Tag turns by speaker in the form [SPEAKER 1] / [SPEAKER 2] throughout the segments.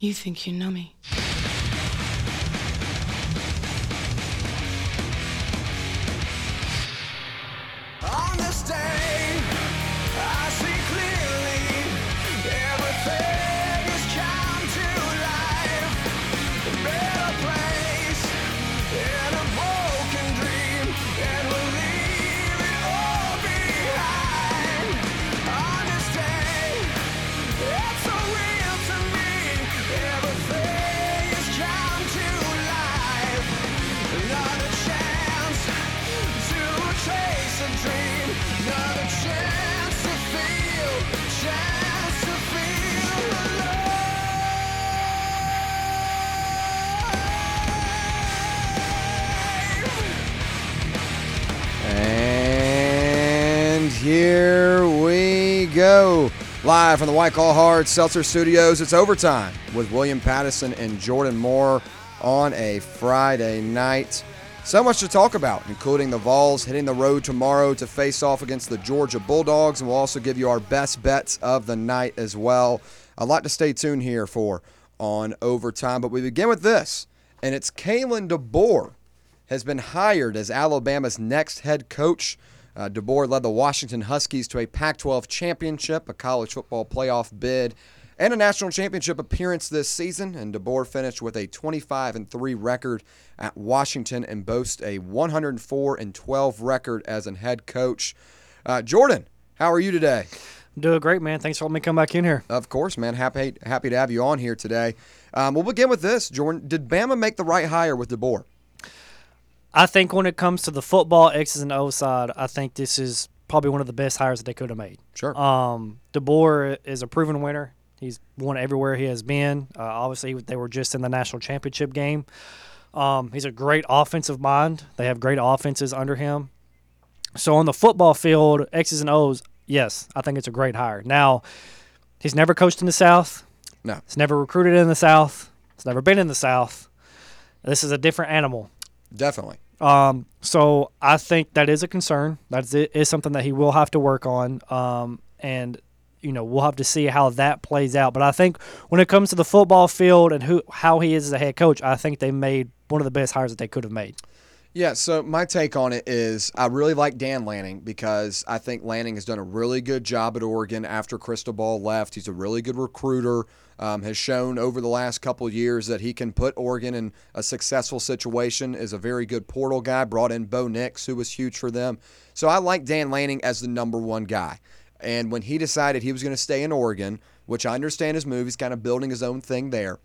[SPEAKER 1] You think you know me.
[SPEAKER 2] Live from the White Claw Hard Seltzer Studios. It's overtime with William Patteson and Jordan Moore on a Friday night. So much to talk about, including the Vols hitting the road tomorrow to face off against the Georgia Bulldogs, and we'll also give you our best bets of the night as well. A lot to stay tuned here for on overtime, but we begin with this, and it's Kalen DeBoer has been hired as Alabama's next head coach. Uh, DeBoer led the Washington Huskies to a Pac 12 championship, a college football playoff bid, and a national championship appearance this season. And DeBoer finished with a 25 and 3 record at Washington and boasts a 104 and 12 record as a head coach. Uh, Jordan, how are you today?
[SPEAKER 3] Doing great, man. Thanks for letting me come back in here.
[SPEAKER 2] Of course, man. Happy happy to have you on here today. Um, we'll begin with this, Jordan. Did Bama make the right hire with DeBoer?
[SPEAKER 3] I think when it comes to the football X's and O's side, I think this is probably one of the best hires that they could have made.
[SPEAKER 2] Sure.
[SPEAKER 3] Um, DeBoer is a proven winner. He's won everywhere he has been. Uh, obviously, they were just in the national championship game. Um, he's a great offensive mind. They have great offenses under him. So on the football field, X's and O's, yes, I think it's a great hire. Now, he's never coached in the South.
[SPEAKER 2] No.
[SPEAKER 3] He's never recruited in the South. He's never been in the South. This is a different animal.
[SPEAKER 2] Definitely.
[SPEAKER 3] Um, so I think that is a concern. That is, something that he will have to work on. Um, and you know we'll have to see how that plays out. But I think when it comes to the football field and who how he is as a head coach, I think they made one of the best hires that they could have made.
[SPEAKER 2] Yeah, so my take on it is I really like Dan Lanning because I think Lanning has done a really good job at Oregon after Cristobal left. He's a really good recruiter, um, has shown over the last couple years that he can put Oregon in a successful situation, is a very good portal guy, brought in Bo Nix, who was huge for them. So I like Dan Lanning as the number one guy. And when he decided he was going to stay in Oregon, which I understand his move, he's kind of building his own thing there.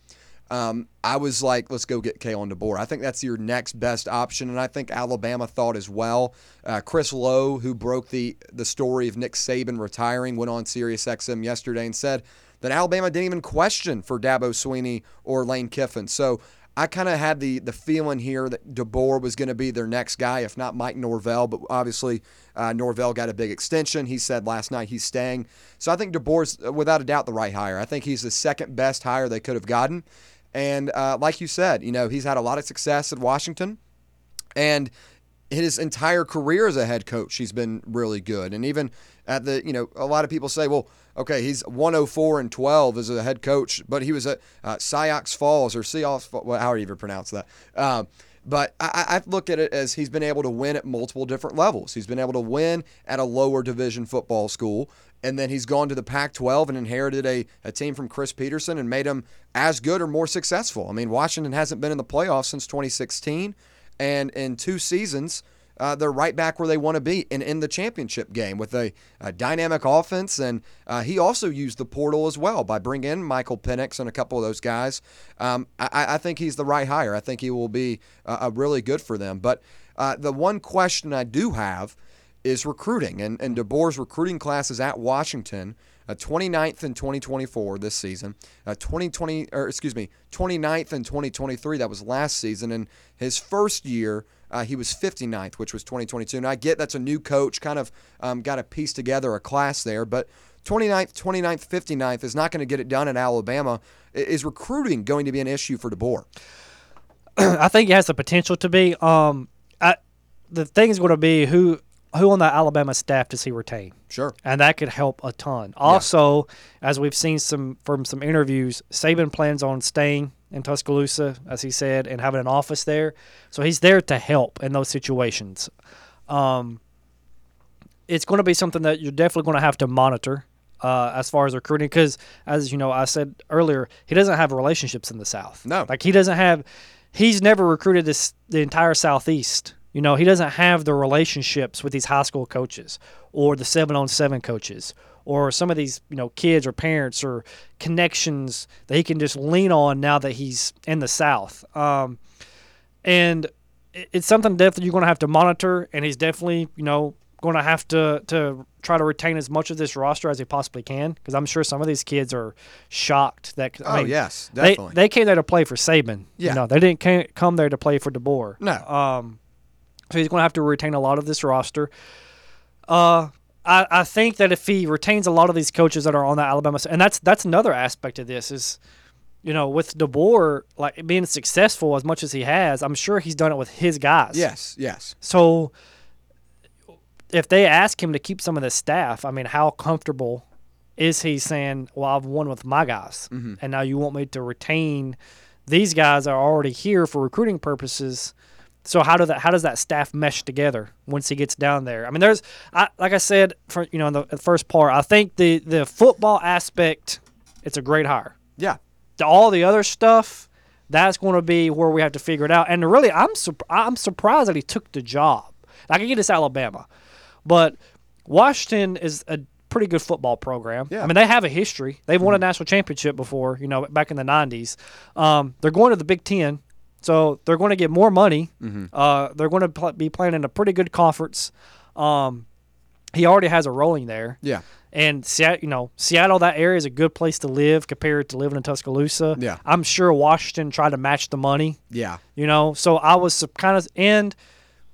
[SPEAKER 2] Um, I was like, let's go get Kalen DeBoer. I think that's your next best option, and I think Alabama thought as well. Uh, Chris Low, who broke the the story of Nick Saban retiring, went on Sirius XM yesterday and said that Alabama didn't even question for Dabo Swinney or Lane Kiffin. So I kind of had the the feeling here that DeBoer was going to be their next guy, if not Mike Norvell. But obviously, uh, Norvell got a big extension. He said last night he's staying. So I think DeBoer's uh, without a doubt the right hire. I think he's the second best hire they could have gotten. And uh, like you said, you know, he's had a lot of success at Washington. And his entire career as a head coach, he's been really good. And even at the, you know, a lot of people say, well, okay, he's 104 and 12 as a head coach, but he was at uh, Sioux Falls or Seahawks, well, how do you even pronounce that? Um, but I, I look at it as he's been able to win at multiple different levels. He's been able to win at a lower division football school, and then he's gone to the Pac 12 and inherited a, a team from Chris Petersen and made him as good or more successful. I mean, Washington hasn't been in the playoffs since 2016, and in two seasons, uh, they're right back where they want to be and in the championship game with a, a dynamic offense. And uh, he also used the portal as well by bringing in Michael Penix and a couple of those guys. Um, I, I, think he's the right hire. I think he will be uh, really good for them. But uh, the one question I do have is recruiting. And, and DeBoer's recruiting class is at Washington. Uh, 29th in 2024 this season, uh, 2020 or excuse me, 29th in 2023 that was last season, and his first year uh, he was 59th, which was 2022. And I get that's a new coach, kind of um, got to piece together a class there, but 29th, 29th, 59th is not going to get it done in Alabama. Is recruiting going to be an issue for DeBoer?
[SPEAKER 3] I think it has the potential to be. Um, I, the thing is going to be who who on the Alabama staff does he retain?
[SPEAKER 2] Sure.
[SPEAKER 3] and that could help a ton. Also, as we've seen some from some interviews, Saban plans on staying in Tuscaloosa, as he said, and having an office there. So he's there to help in those situations. Um, it's going to be something that you're definitely going to have to monitor uh, as far as recruiting, because as you know, I said earlier, he doesn't have relationships in the South.
[SPEAKER 2] No.
[SPEAKER 3] like he doesn't have. He's never recruited this the entire Southeast. You know, he doesn't have the relationships with these high school coaches or the seven on seven coaches or some of these, you know, kids or parents or connections that he can just lean on now that he's in the South. Um, and it's something definitely you're going to have to monitor. And he's definitely, you know, going to have to to try to retain as much of this roster as he possibly can because I'm sure some of these kids are shocked that. I
[SPEAKER 2] Oh,
[SPEAKER 3] mean,
[SPEAKER 2] yes,
[SPEAKER 3] they
[SPEAKER 2] definitely.
[SPEAKER 3] they came there to play for Saban.
[SPEAKER 2] Yeah.
[SPEAKER 3] you know, they didn't come there to play for DeBoer.
[SPEAKER 2] No.
[SPEAKER 3] Um, so he's going to have to retain a lot of this roster. Uh, I, I think that if he retains a lot of these coaches that are on the Alabama, and that's that's another aspect of this is, you know, with DeBoer like being successful as much as he has, I'm sure he's done it with his guys.
[SPEAKER 2] yes, yes.
[SPEAKER 3] So if they ask him to keep some of the staff, I mean, how comfortable is he saying, "Well, I've won with my guys, and now you want me to retain these guys that are already here for recruiting purposes?" So how do that? How does that staff mesh together once he gets down there? I mean, there's, I, like I said, for you know, in the, the first part, I think the the football aspect, it's a great hire
[SPEAKER 2] Yeah.
[SPEAKER 3] the- all the other stuff, that's going to be where we have to figure it out. And really, I'm surp- I'm surprised that he took the job. I can get this Alabama, but Washington is a pretty good football program.
[SPEAKER 2] Yeah.
[SPEAKER 3] I mean, they have a history. They've won a national championship before. You know, back in the '90s. Um, they're going to the Big Ten, so they're going to get more money. Uh, they're going to pl- be playing in a pretty good conference. Um, he already has a rolling there.
[SPEAKER 2] Yeah.
[SPEAKER 3] And Seattle, you know, Seattle, that area is a good place to live compared to living in Tuscaloosa.
[SPEAKER 2] Yeah.
[SPEAKER 3] I'm sure Washington tried to match the money,
[SPEAKER 2] Yeah.
[SPEAKER 3] you know. So I was kind of, and,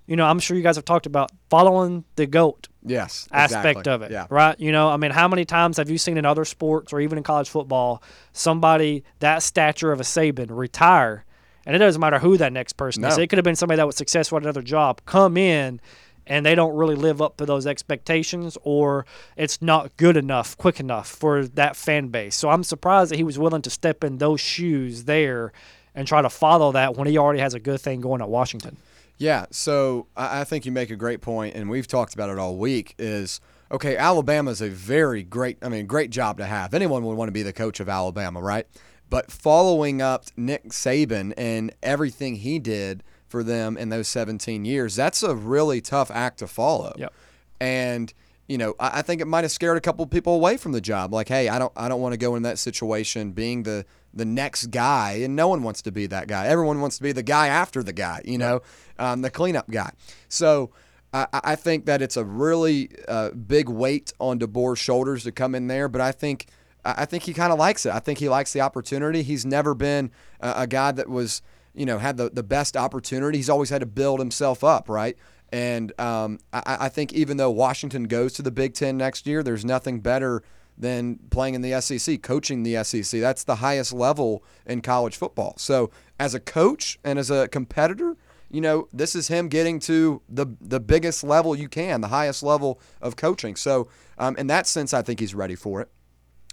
[SPEAKER 3] you know, I'm sure you guys have talked about following the GOAT
[SPEAKER 2] Yes.
[SPEAKER 3] aspect
[SPEAKER 2] exactly.
[SPEAKER 3] of it,
[SPEAKER 2] Yeah.
[SPEAKER 3] right? You know, I mean, how many times have you seen in other sports or even in college football somebody that stature of a Saban retire? And it doesn't matter who that next person is. It could have been somebody that was successful at another job, come in and they don't really live up to those expectations or it's not good enough, quick enough for that fan base. So I'm surprised that he was willing to step in those shoes there and try to follow that when he already has a good thing going at Washington.
[SPEAKER 2] Yeah, so I I think you make a great point, and we've talked about it all week. Is okay, Alabama's a very great, I mean, great job to have. Anyone would want to be the coach of Alabama, right? But following up Nick Saban and everything he did for them in those 17 years, that's a really tough act to follow.
[SPEAKER 3] Yep.
[SPEAKER 2] And you know, I, I think it might have scared a couple of people away from the job. Like, hey, I don't, I don't want to go in that situation being the the next guy, and no one wants to be that guy. Everyone wants to be the guy after the guy, you know, um, the cleanup guy. So. I, I think that it's a really uh, big weight on DeBoer's shoulders to come in there, but I think I think he kind of likes it. I think he likes the opportunity. He's never been a, a guy that was, you know, had the, the best opportunity. He's always had to build himself up, right? And um, I, I think even though Washington goes to the Big Ten next year, there's nothing better than playing in the SEC, coaching the SEC. That's the highest level in college football. So as a coach and as a competitor, you know, this is him getting to the the biggest level you can, the highest level of coaching. So um, in that sense, I think he's ready for it.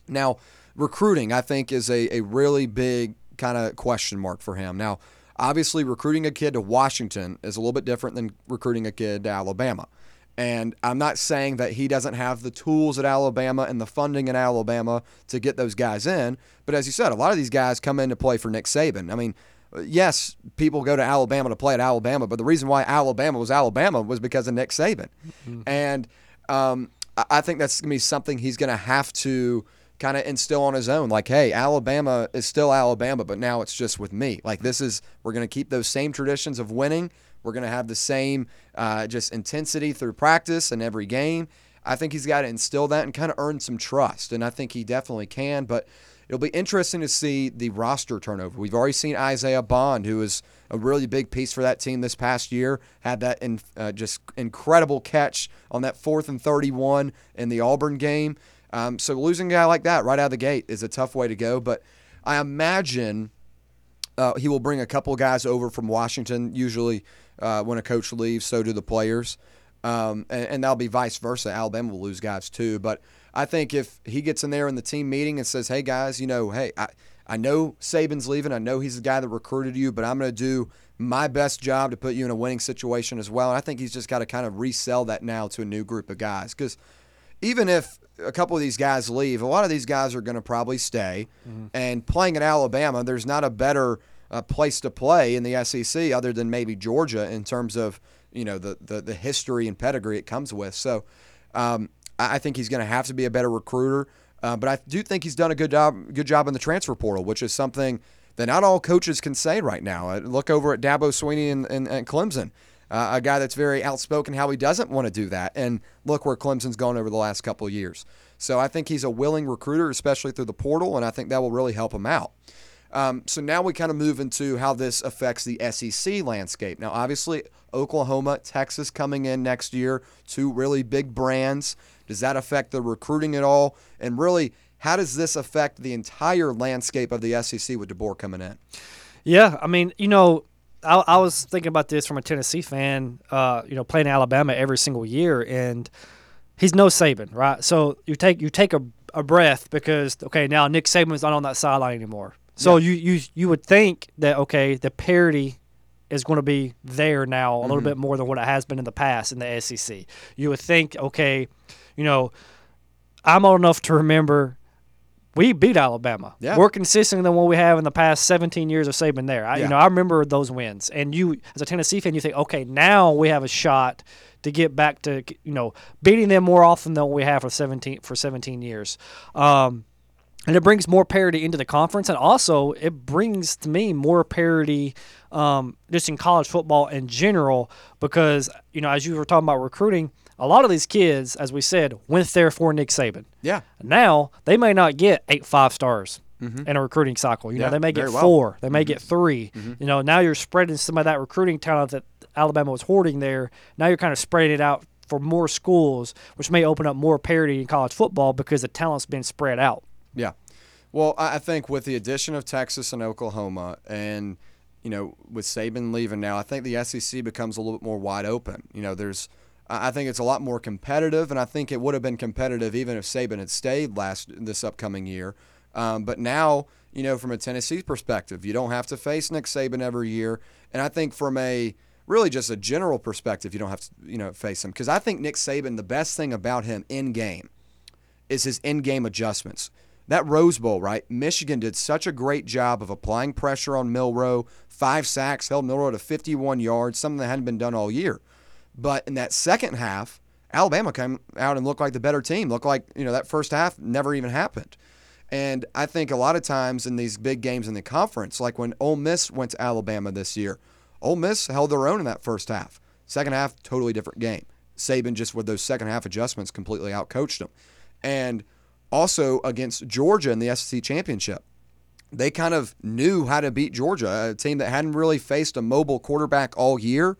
[SPEAKER 2] Now, recruiting, I think, is a, a really big kind of question mark for him. Now, obviously, recruiting a kid to Washington is a little bit different than recruiting a kid to Alabama. And I'm not saying that he doesn't have the tools at Alabama and the funding in Alabama to get those guys in. But as you said, a lot of these guys come in to play for Nick Saban. I mean, yes, people go to Alabama to play at Alabama, but the reason why Alabama was Alabama was because of Nick Saban. And um, I I think that's going to be something he's going to have to kind of instill on his own. Like, hey, Alabama is still Alabama, but now it's just with me. Like, this is, we're going to keep those same traditions of winning. We're going to have the same uh, just intensity through practice and every game. I think he's got to instill that and kind of earn some trust. And I think he definitely can. But it'll be interesting to see the roster turnover. We've already seen Isaiah Bond, who is a really big piece for that team this past year, had that in, uh, just incredible catch on that fourth and 31 in the Auburn game. Um, so losing a guy like that right out of the gate is a tough way to go. But I imagine uh, he will bring a couple guys over from Washington. Usually, uh, when a coach leaves, so do the players. um, and, and that'll be vice versa. Alabama will lose guys too, but I think if he gets in there in the team meeting and says, "Hey guys, you know, hey, I, I know Saban's leaving. I know he's the guy that recruited you, but I'm going to do my best job to put you in a winning situation as well." And I think he's just got to kind of resell that now to a new group of guys because even if a couple of these guys leave, a lot of these guys are going to probably stay. And playing in Alabama, there's not a better uh, place to play in the SEC other than maybe Georgia in terms of you know the the, the history and pedigree it comes with. So um, I I think he's going to have to be a better recruiter. Uh, but I do think he's done a good job good job in the transfer portal, which is something that not all coaches can say right now. Uh, look over at Dabo Swinney and, and, and Clemson uh, a guy that's very outspoken how he doesn't want to do that. And look where Clemson's gone over the last couple of years. So I think he's a willing recruiter, especially through the portal, and I think that will really help him out. Um, so now we kind of move into how this affects the SEC landscape. Now, obviously, Oklahoma, Texas coming in next year, two really big brands. Does that affect the recruiting at all? And really, how does this affect the entire landscape of the SEC with DeBoer coming in?
[SPEAKER 3] Yeah, I mean, you know, I, I was thinking about this from a Tennessee fan, uh, you know, playing Alabama every single year, and he's no Saban, right? So you take you take a, a breath because okay, now Nick Saban's not on that sideline anymore. So you you you would think that okay, the parity is going to be there now a little bit more than what it has been in the past in the SEC. You would think okay, you know, I'm old enough to remember we beat Alabama.
[SPEAKER 2] Yeah.
[SPEAKER 3] More consistent than what we have in the past 17 years of Saban there. I,
[SPEAKER 2] Yeah.
[SPEAKER 3] You know, I remember those wins. And you, as a Tennessee fan, you think, okay, now we have a shot to get back to, you know, beating them more often than we have for 17 for 17 years. Um, and it brings more parity into the conference, and also it brings to me more parity um, just in college football in general. Because you know, as you were talking about recruiting, a lot of these kids, as we said, went there for Nick Saban.
[SPEAKER 2] Yeah.
[SPEAKER 3] Now they may not get eight five stars in a recruiting cycle. You
[SPEAKER 2] Mm-hmm. Yeah,
[SPEAKER 3] know, they may get
[SPEAKER 2] well.
[SPEAKER 3] four, they may get 3 You know, now you're spreading some of that recruiting talent that Alabama was hoarding there. Now you're kind of spreading it out for more schools, which may open up more parity in college football because the talent's been spread out.
[SPEAKER 2] Yeah. Well, I I think with the addition of Texas and Oklahoma, and you know, with Saban leaving now, I think the SEC becomes a little bit more wide open. You know, there's, I think it's a lot more competitive, and I think it would have been competitive even if Saban had stayed last this upcoming year. Um, but now, you know, from a Tennessee perspective, you don't have to face Nick Saban every year, and I think from a really just a general perspective, you don't have to, you know, face him because I think Nick Saban, the best thing about him in game is his in-game adjustments. That Rose Bowl, right? Michigan did such a great job of applying pressure on Milroe. Five sacks held Milroe to 51 yards, something that hadn't been done all year. But in that second half, Alabama came out and looked like the better team. Looked like you know that first half never even happened. And I think a lot of times in these big games in the conference, like when Ole Miss went to Alabama this year, Ole Miss held their own in that first half. Second half, totally different game. Saban just with those second half adjustments completely outcoached them. And also against Georgia in the SEC championship, they kind of knew how to beat Georgia, a team that hadn't really faced a mobile quarterback all year.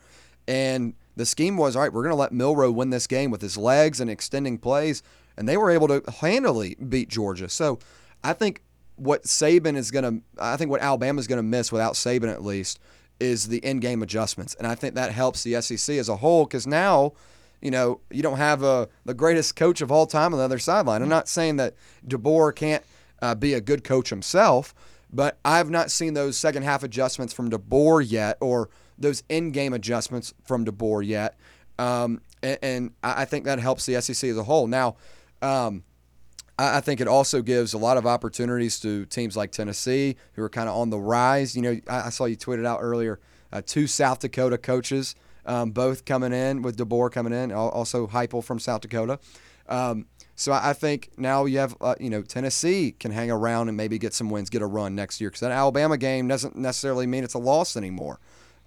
[SPEAKER 2] And the scheme was, all right, we're going to let Milroe win this game with his legs and extending plays. And they were able to handily beat Georgia. So I think what Saban is going to, I think what Alabama is going to miss without Saban at least is the in game adjustments. And I think that helps the SEC as a whole because now, you know, you don't have a, the greatest coach of all time on the other sideline. I'm not saying that DeBoer can't uh, be a good coach himself, but I've not seen those second half adjustments from DeBoer yet or those in game adjustments from DeBoer yet. Um, and, and I think that helps the SEC as a whole. Now, um, I think it also gives a lot of opportunities to teams like Tennessee who are kind of on the rise. You know, I saw you tweeted out earlier uh, two South Dakota coaches, um, both coming in with DeBoer coming in, also Heupel from South Dakota. Um, so I I think now you have, uh, you know, Tennessee can hang around and maybe get some wins, get a run next year because that Alabama game doesn't necessarily mean it's a loss anymore.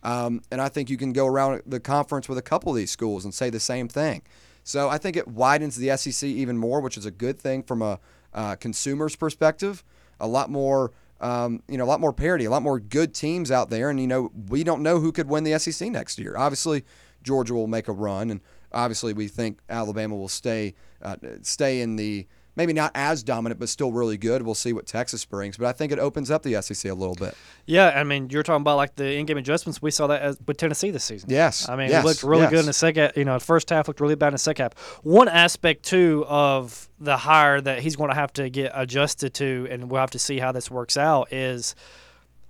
[SPEAKER 2] Um, and I think you can go around the conference with a couple of these schools and say the same thing. So I think it widens the SEC even more, which is a good thing from a uh, consumer's perspective. A lot more, um, you know, a lot more parity, a lot more good teams out there, and you know, we don't know who could win the SEC next year. Obviously, Georgia will make a run, and obviously, we think Alabama will stay uh, stay in the maybe not as dominant, but still really good. We'll see what Texas brings, but I think it opens up the SEC a little bit.
[SPEAKER 3] Yeah, I mean, you're talking about like the in-game adjustments. We saw that as, with Tennessee this season.
[SPEAKER 2] Yes,
[SPEAKER 3] I mean,
[SPEAKER 2] yes,
[SPEAKER 3] it looked really
[SPEAKER 2] yes.
[SPEAKER 3] good in the second. You know, the first half looked really bad in the second half. One aspect too of the hire that he's going to have to get adjusted to, and we'll have to see how this works out. Is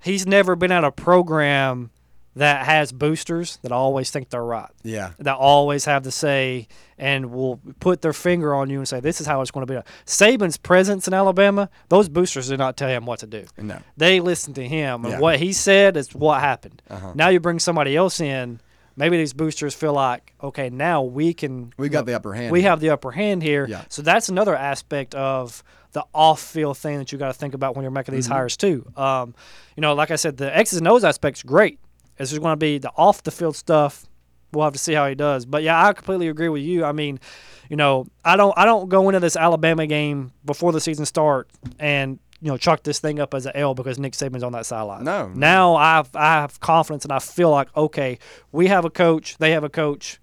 [SPEAKER 3] he's never been at a program that has boosters that always think they're right.
[SPEAKER 2] Yeah,
[SPEAKER 3] that always have the say and will put their finger on you and say, this is how it's going to be. Saban's presence in Alabama, those boosters did not tell him what to do.
[SPEAKER 2] no,
[SPEAKER 3] They listened to him, and
[SPEAKER 2] Yeah.
[SPEAKER 3] what he said is what happened.
[SPEAKER 2] Uh-huh.
[SPEAKER 3] Now you bring somebody else in, maybe these boosters feel like, okay, now we can.
[SPEAKER 2] we got the upper hand.
[SPEAKER 3] We have the upper hand here.
[SPEAKER 2] Yeah.
[SPEAKER 3] So that's another aspect of the off-field thing that you got to think about when you're making these
[SPEAKER 2] Mm-hmm.
[SPEAKER 3] hires too. Um, you know, like I said, the X's and O's aspect's great. It's just going to be the off-the-field stuff. We'll have to see how he does. But yeah, I completely agree with you. I mean, you know, I don't I don't go into this Alabama game before the season starts and you know chalk this thing up as an L because Nick Saban's on that sideline.
[SPEAKER 2] No.
[SPEAKER 3] Now I've I have confidence and I feel like okay, we have a coach, they have a coach,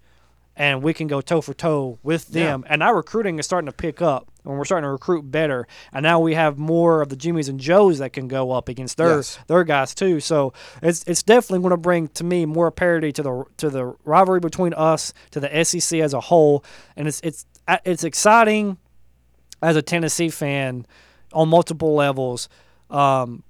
[SPEAKER 3] and we can go toe for toe with them. And our recruiting is starting to pick up, and we're starting to recruit better. And now we have more of the Jimmys and Joes that can go up against their
[SPEAKER 2] Yes.
[SPEAKER 3] their guys too. So it's it's definitely going to bring to me more parity to the to the rivalry between us to the SEC as a whole. And it's it's it's exciting as a Tennessee fan on multiple levels. Um,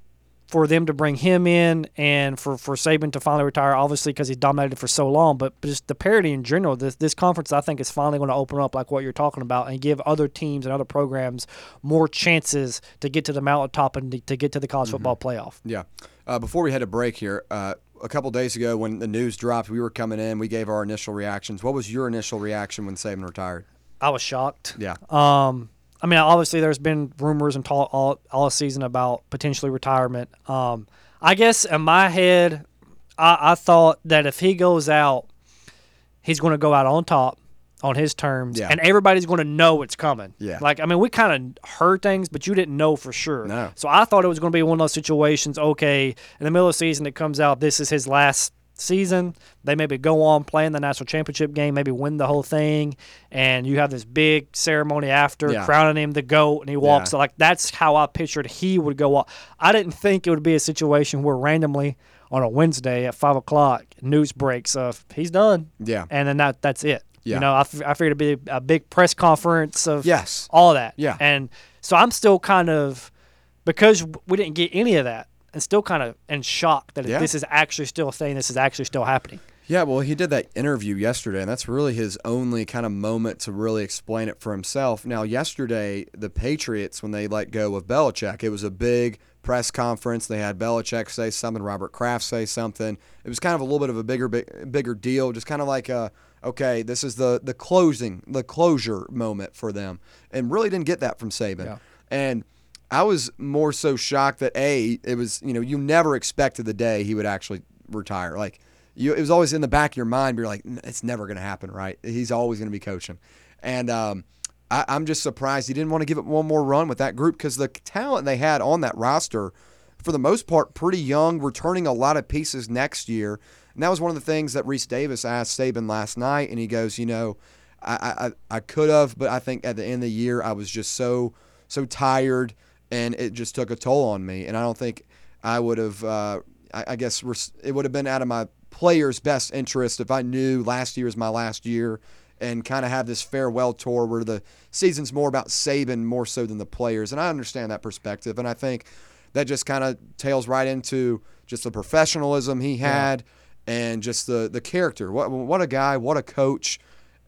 [SPEAKER 3] for them to bring him in and for, for Saban to finally retire, obviously because he's dominated for so long, but just the parity in general. This this conference, I think, is finally going to open up like what you're talking about and give other teams and other programs more chances to get to the mountaintop and to, get to the college football playoff.
[SPEAKER 2] Yeah. Uh, before we had a break here, uh, a couple days ago when the news dropped, we were coming in. We gave our initial reactions. What was your initial reaction when Saban retired?
[SPEAKER 3] I was shocked.
[SPEAKER 2] Yeah.
[SPEAKER 3] Um, I mean, obviously, there's been rumors and talk all all season about potentially retirement. Um, I guess in my head, I, I thought that if he goes out, he's going to go out on top on his terms,
[SPEAKER 2] Yeah.
[SPEAKER 3] and everybody's going to know it's coming.
[SPEAKER 2] Yeah.
[SPEAKER 3] Like, I mean, we kind of heard things, but you didn't know for sure.
[SPEAKER 2] No.
[SPEAKER 3] So I thought it was going to be one of those situations. Okay, in the middle of the season, it comes out this is his last season. They maybe go on playing the national championship game, maybe win the whole thing, and you have this big ceremony after
[SPEAKER 2] Yeah.
[SPEAKER 3] crowning him the goat, and he walks.
[SPEAKER 2] Yeah.
[SPEAKER 3] Like that's how I pictured he would go. off. I didn't think it would be a situation where randomly on a Wednesday at five o'clock news breaks of he's done,
[SPEAKER 2] Yeah.
[SPEAKER 3] and then that that's it.
[SPEAKER 2] Yeah.
[SPEAKER 3] You know, I, f- I figured it'd be a big press conference of
[SPEAKER 2] Yes.
[SPEAKER 3] all of that.
[SPEAKER 2] Yeah.
[SPEAKER 3] And so I'm still kind of because we didn't get any of that, and still kind of in shock that
[SPEAKER 2] Yeah.
[SPEAKER 3] this is actually still a thing. This is actually still happening.
[SPEAKER 2] Yeah, well, he did that interview yesterday, and that's really his only kind of moment to really explain it for himself. Now, yesterday, the Patriots, when they let go of Belichick, it was a big press conference. They had Belichick say something, Robert Kraft say something. It was kind of a little bit of a bigger, big, bigger deal, just kind of like, uh, okay, this is the the closing, the closure moment for them, and really didn't get that from Saban.
[SPEAKER 3] Yeah.
[SPEAKER 2] And I was more so shocked that a it was you know you never expected the day he would actually retire. Like you, it was always in the back of your mind. But you're like, it's never going to happen, right? He's always going to be coaching, and um, I, I'm just surprised he didn't want to give it one more run with that group because the talent they had on that roster, for the most part, pretty young, returning a lot of pieces next year. And that was one of the things that Rece Davis asked Saban last night, and he goes, you know, I I, I could have, but I think at the end of the year I was just so so tired, and it just took a toll on me, and I don't think I would have. Uh, I, I guess res- it would have been out of my players' best interest if I knew last year is my last year, and kind of have this farewell tour where the season's more about Saban more so than the players, and I understand that perspective, and I think that just kind of tails right into just the professionalism he had and just the the character. What what a guy, what a coach,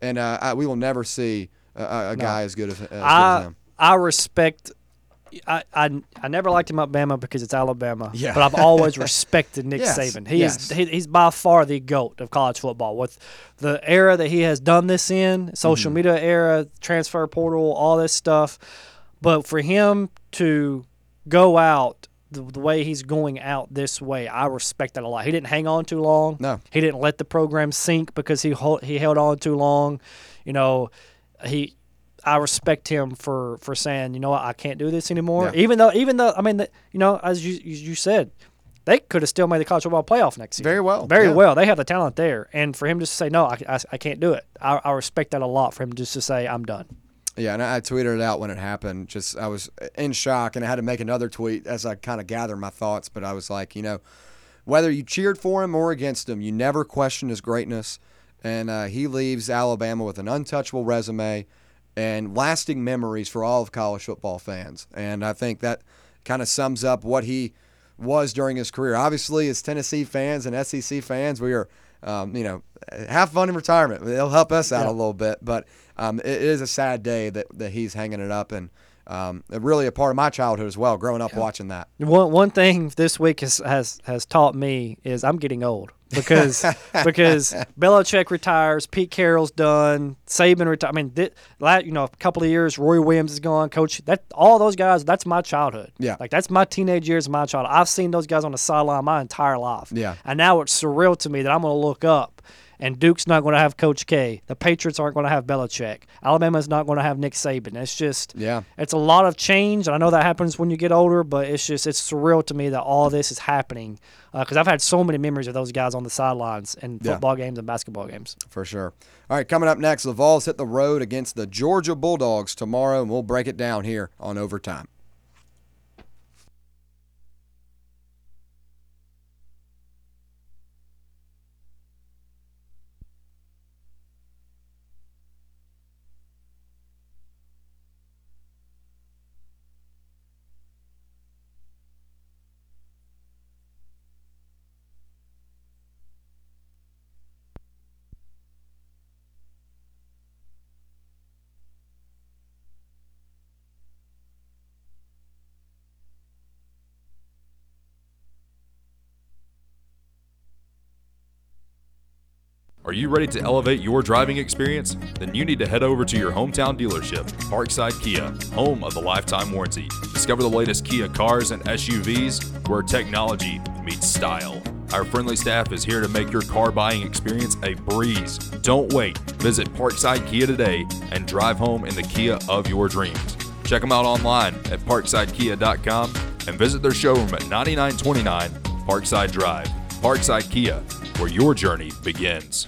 [SPEAKER 2] and uh, I, we will never see a, a a guy as good as, as, good as him.
[SPEAKER 3] I respect. I, I I never liked him at Bama because it's Alabama.
[SPEAKER 2] Yeah.
[SPEAKER 3] But I've always respected Nick
[SPEAKER 2] Yes,
[SPEAKER 3] Saban. He
[SPEAKER 2] yes.
[SPEAKER 3] is he, he's by far the goat of college football. With the era that he has done this in, social
[SPEAKER 2] Mm-hmm.
[SPEAKER 3] media era, transfer portal, all this stuff. But for him to go out the, the way he's going out this way, I respect that a lot. He didn't hang on too long.
[SPEAKER 2] No.
[SPEAKER 3] He didn't let the program sink because he he held on too long. You know, he I respect him for for saying, you know what, I can't do this anymore.
[SPEAKER 2] Yeah.
[SPEAKER 3] Even though even though I mean, the, you know, as you you said, they could have still made the college football playoff next year.
[SPEAKER 2] Very well,
[SPEAKER 3] Very
[SPEAKER 2] yeah.
[SPEAKER 3] well. They have the talent there, and for him just to say no, I, I, I can't do it. I, I respect that a lot. For him just to say I'm done.
[SPEAKER 2] Yeah, and I I tweeted it out when it happened. Just I was in shock, and I had to make another tweet as I kind of gathered my thoughts. But I was like, you know, whether you cheered for him or against him, you never questioned his greatness. And uh, he leaves Alabama with an untouchable resume and lasting memories for all of college football fans. And I think that kind of sums up what he was during his career. Obviously, as Tennessee fans and SEC fans, we are, um, you know, have fun in retirement. It'll help us out
[SPEAKER 3] Yeah.
[SPEAKER 2] a little bit, but um, it is a sad day that, that he's hanging it up, and um, really a part of my childhood as well. Growing up watching that.
[SPEAKER 3] One one thing this week has has, has taught me is I'm getting old because because Belichick retires, Pete Carroll's done, Saban retires. I mean, thi- la you know, a couple of years, Roy Williams is gone. Coach, that all those guys, that's my childhood.
[SPEAKER 2] Yeah.
[SPEAKER 3] like that's my teenage years, my childhood. I've seen those guys on the sideline my entire life.
[SPEAKER 2] Yeah.
[SPEAKER 3] and now it's surreal to me that I'm going to look up. And Duke's not going to have Coach K. The Patriots aren't going to have Belichick. Alabama's not going to have Nick Saban. It's just,
[SPEAKER 2] Yeah.
[SPEAKER 3] it's a lot of change, and I know that happens when you get older. But it's just it's surreal to me that all this is happening uh, because I've had so many memories of those guys on the sidelines in
[SPEAKER 2] Yeah.
[SPEAKER 3] football games and basketball games.
[SPEAKER 2] For sure. All right, coming up next, the Vols hit the road against the Georgia Bulldogs tomorrow, and we'll break it down here on Overtime.
[SPEAKER 1] Are you ready to elevate your driving experience? Then you need to head over to your hometown dealership, Parkside Kia, home of the lifetime warranty. Discover the latest Kia cars and SUVs where technology meets style. Our friendly staff is here to make your car buying experience a breeze. Don't wait. Visit Parkside Kia today and drive home in the Kia of your dreams. Check them out online at parksidekia.com and visit their showroom at 9929 Parkside Drive. Parkside Kia, where your journey begins.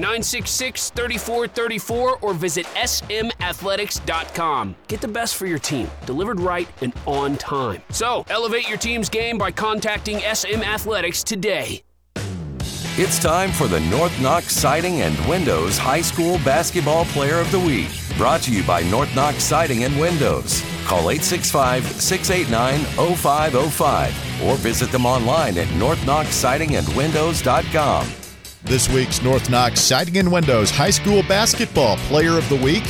[SPEAKER 4] 966 3434 or visit smathletics.com. Get the best for your team, delivered right and on time. So, elevate your team's game by contacting SM Athletics today.
[SPEAKER 5] It's time for the North Knox Siding and Windows High School Basketball Player of the Week. Brought to you by North Knox Siding and Windows. Call 865 689 0505 or visit them online at northknoxsidingandwindows.com.
[SPEAKER 6] This week's North Knox Siding and Windows High School Basketball Player of the Week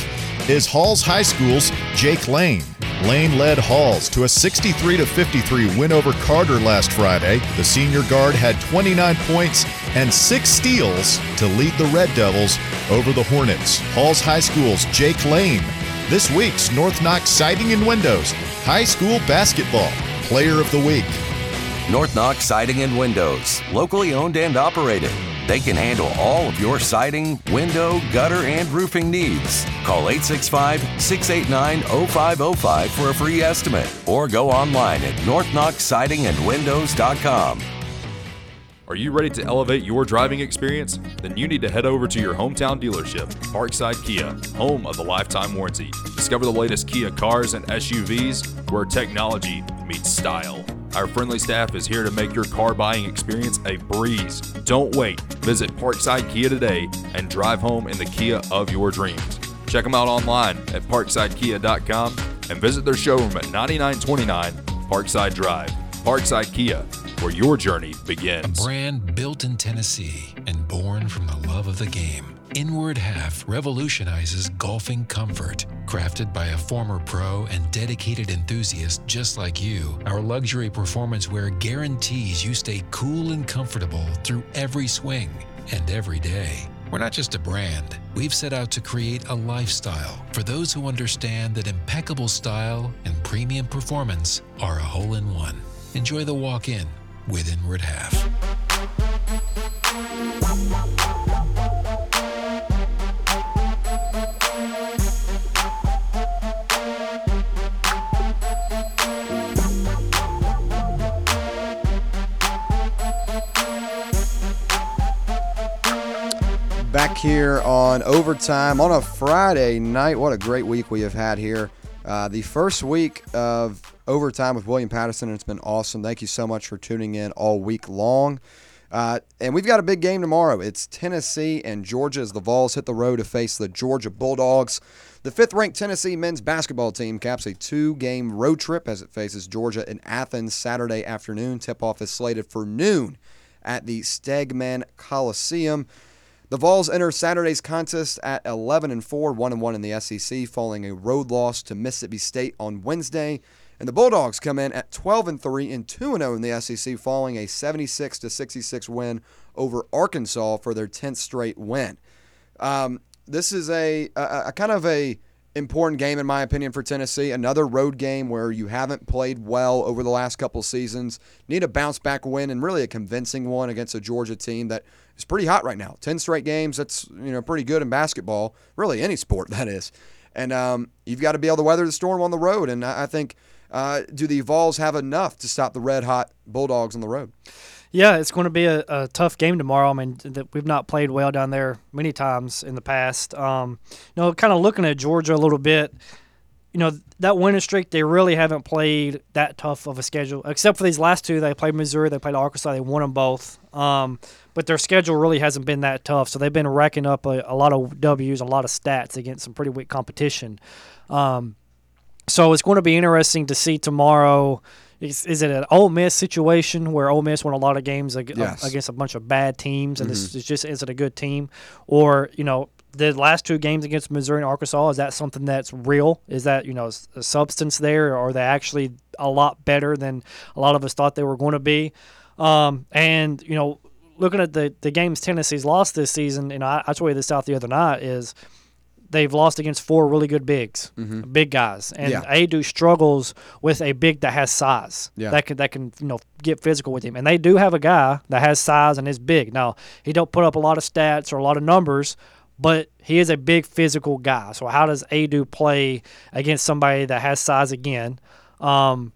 [SPEAKER 6] is Halls High School's Jake Lane. Lane led Halls to a 63 53 win over Carter last Friday. The senior guard had 29 points and six steals to lead the Red Devils over the Hornets. Halls High School's Jake Lane. This week's North Knox Siding and Windows High School Basketball Player of the Week.
[SPEAKER 5] North Knox Siding and Windows, locally owned and operated. They can handle all of your siding, window, gutter, and roofing needs. Call 865 689 0505 for a free estimate or go online at northknoxsidingandwindows.com.
[SPEAKER 1] Are you ready to elevate your driving experience? Then you need to head over to your hometown dealership, Parkside Kia, home of the lifetime warranty. Discover the latest Kia cars and SUVs where technology meets style. Our friendly staff is here to make your car buying experience a breeze. Don't wait. Visit Parkside Kia today and drive home in the Kia of your dreams. Check them out online at parksidekia.com and visit their showroom at 9929 Parkside Drive. Parkside Kia, where your journey begins.
[SPEAKER 7] A brand built in Tennessee and born from the love of the game. Inward Half revolutionizes golfing comfort. Crafted by a former pro and dedicated enthusiast just like you, our luxury performance wear guarantees you stay cool and comfortable through every swing and every day. We're not just a brand, we've set out to create a lifestyle for those who understand that impeccable style and premium performance are a hole in one. Enjoy the walk in with Inward Half.
[SPEAKER 2] Here on overtime on a Friday night. What a great week we have had here. Uh, the first week of overtime with William Patteson, and it's been awesome. Thank you so much for tuning in all week long. Uh, and we've got a big game tomorrow. It's Tennessee and Georgia as the Vols hit the road to face the Georgia Bulldogs. The fifth ranked Tennessee men's basketball team caps a two game road trip as it faces Georgia in Athens Saturday afternoon. Tip off is slated for noon at the Stegeman Coliseum. The Vols enter Saturday's contest at 11 and 4, 1 and 1 in the SEC, following a road loss to Mississippi State on Wednesday. And the Bulldogs come in at 12 and 3 and 2 and 0 in the SEC, following a 76 to 66 win over Arkansas for their 10th straight win. Um, this is a, a, a kind of a important game in my opinion for Tennessee. Another road game where you haven't played well over the last couple seasons. Need a bounce back win and really a convincing one against a Georgia team that is pretty hot right now. Ten straight games. That's you know pretty good in basketball. Really any sport that is. And um, you've got to be able to weather the storm on the road. And I I think uh, do the Vols have enough to stop the red hot Bulldogs on the road?
[SPEAKER 3] Yeah, it's going to be a, a tough game tomorrow. I mean, th- we've not played well down there many times in the past. Um, you know, kind of looking at Georgia a little bit, you know, that winning streak, they really haven't played that tough of a schedule, except for these last two. They played Missouri, they played Arkansas, they won them both. Um, but their schedule really hasn't been that tough. So they've been racking up a, a lot of W's, a lot of stats against some pretty weak competition. Um, so it's going to be interesting to see tomorrow. Is, is it an Ole Miss situation where Ole Miss won a lot of games ag-
[SPEAKER 2] Yes.
[SPEAKER 3] against a bunch of bad teams, and this is just is it a good team, or you know the last two games against Missouri and Arkansas is that something that's real? Is that you know a substance there, or are they actually a lot better than a lot of us thought they were going to be? Um, and you know, looking at the the games Tennessee's lost this season, and I, I told you this out the other night is they've lost against four really good bigs, big guys, and
[SPEAKER 2] Mm-hmm. Yeah.
[SPEAKER 3] Aidoo struggles with a big that has size.
[SPEAKER 2] Yeah.
[SPEAKER 3] That can that can you know get physical with him, and they do have a guy that has size and is big. Now he don't put up a lot of stats or a lot of numbers. But he is a big physical guy. So how does Aidoo play against somebody that has size again? Um,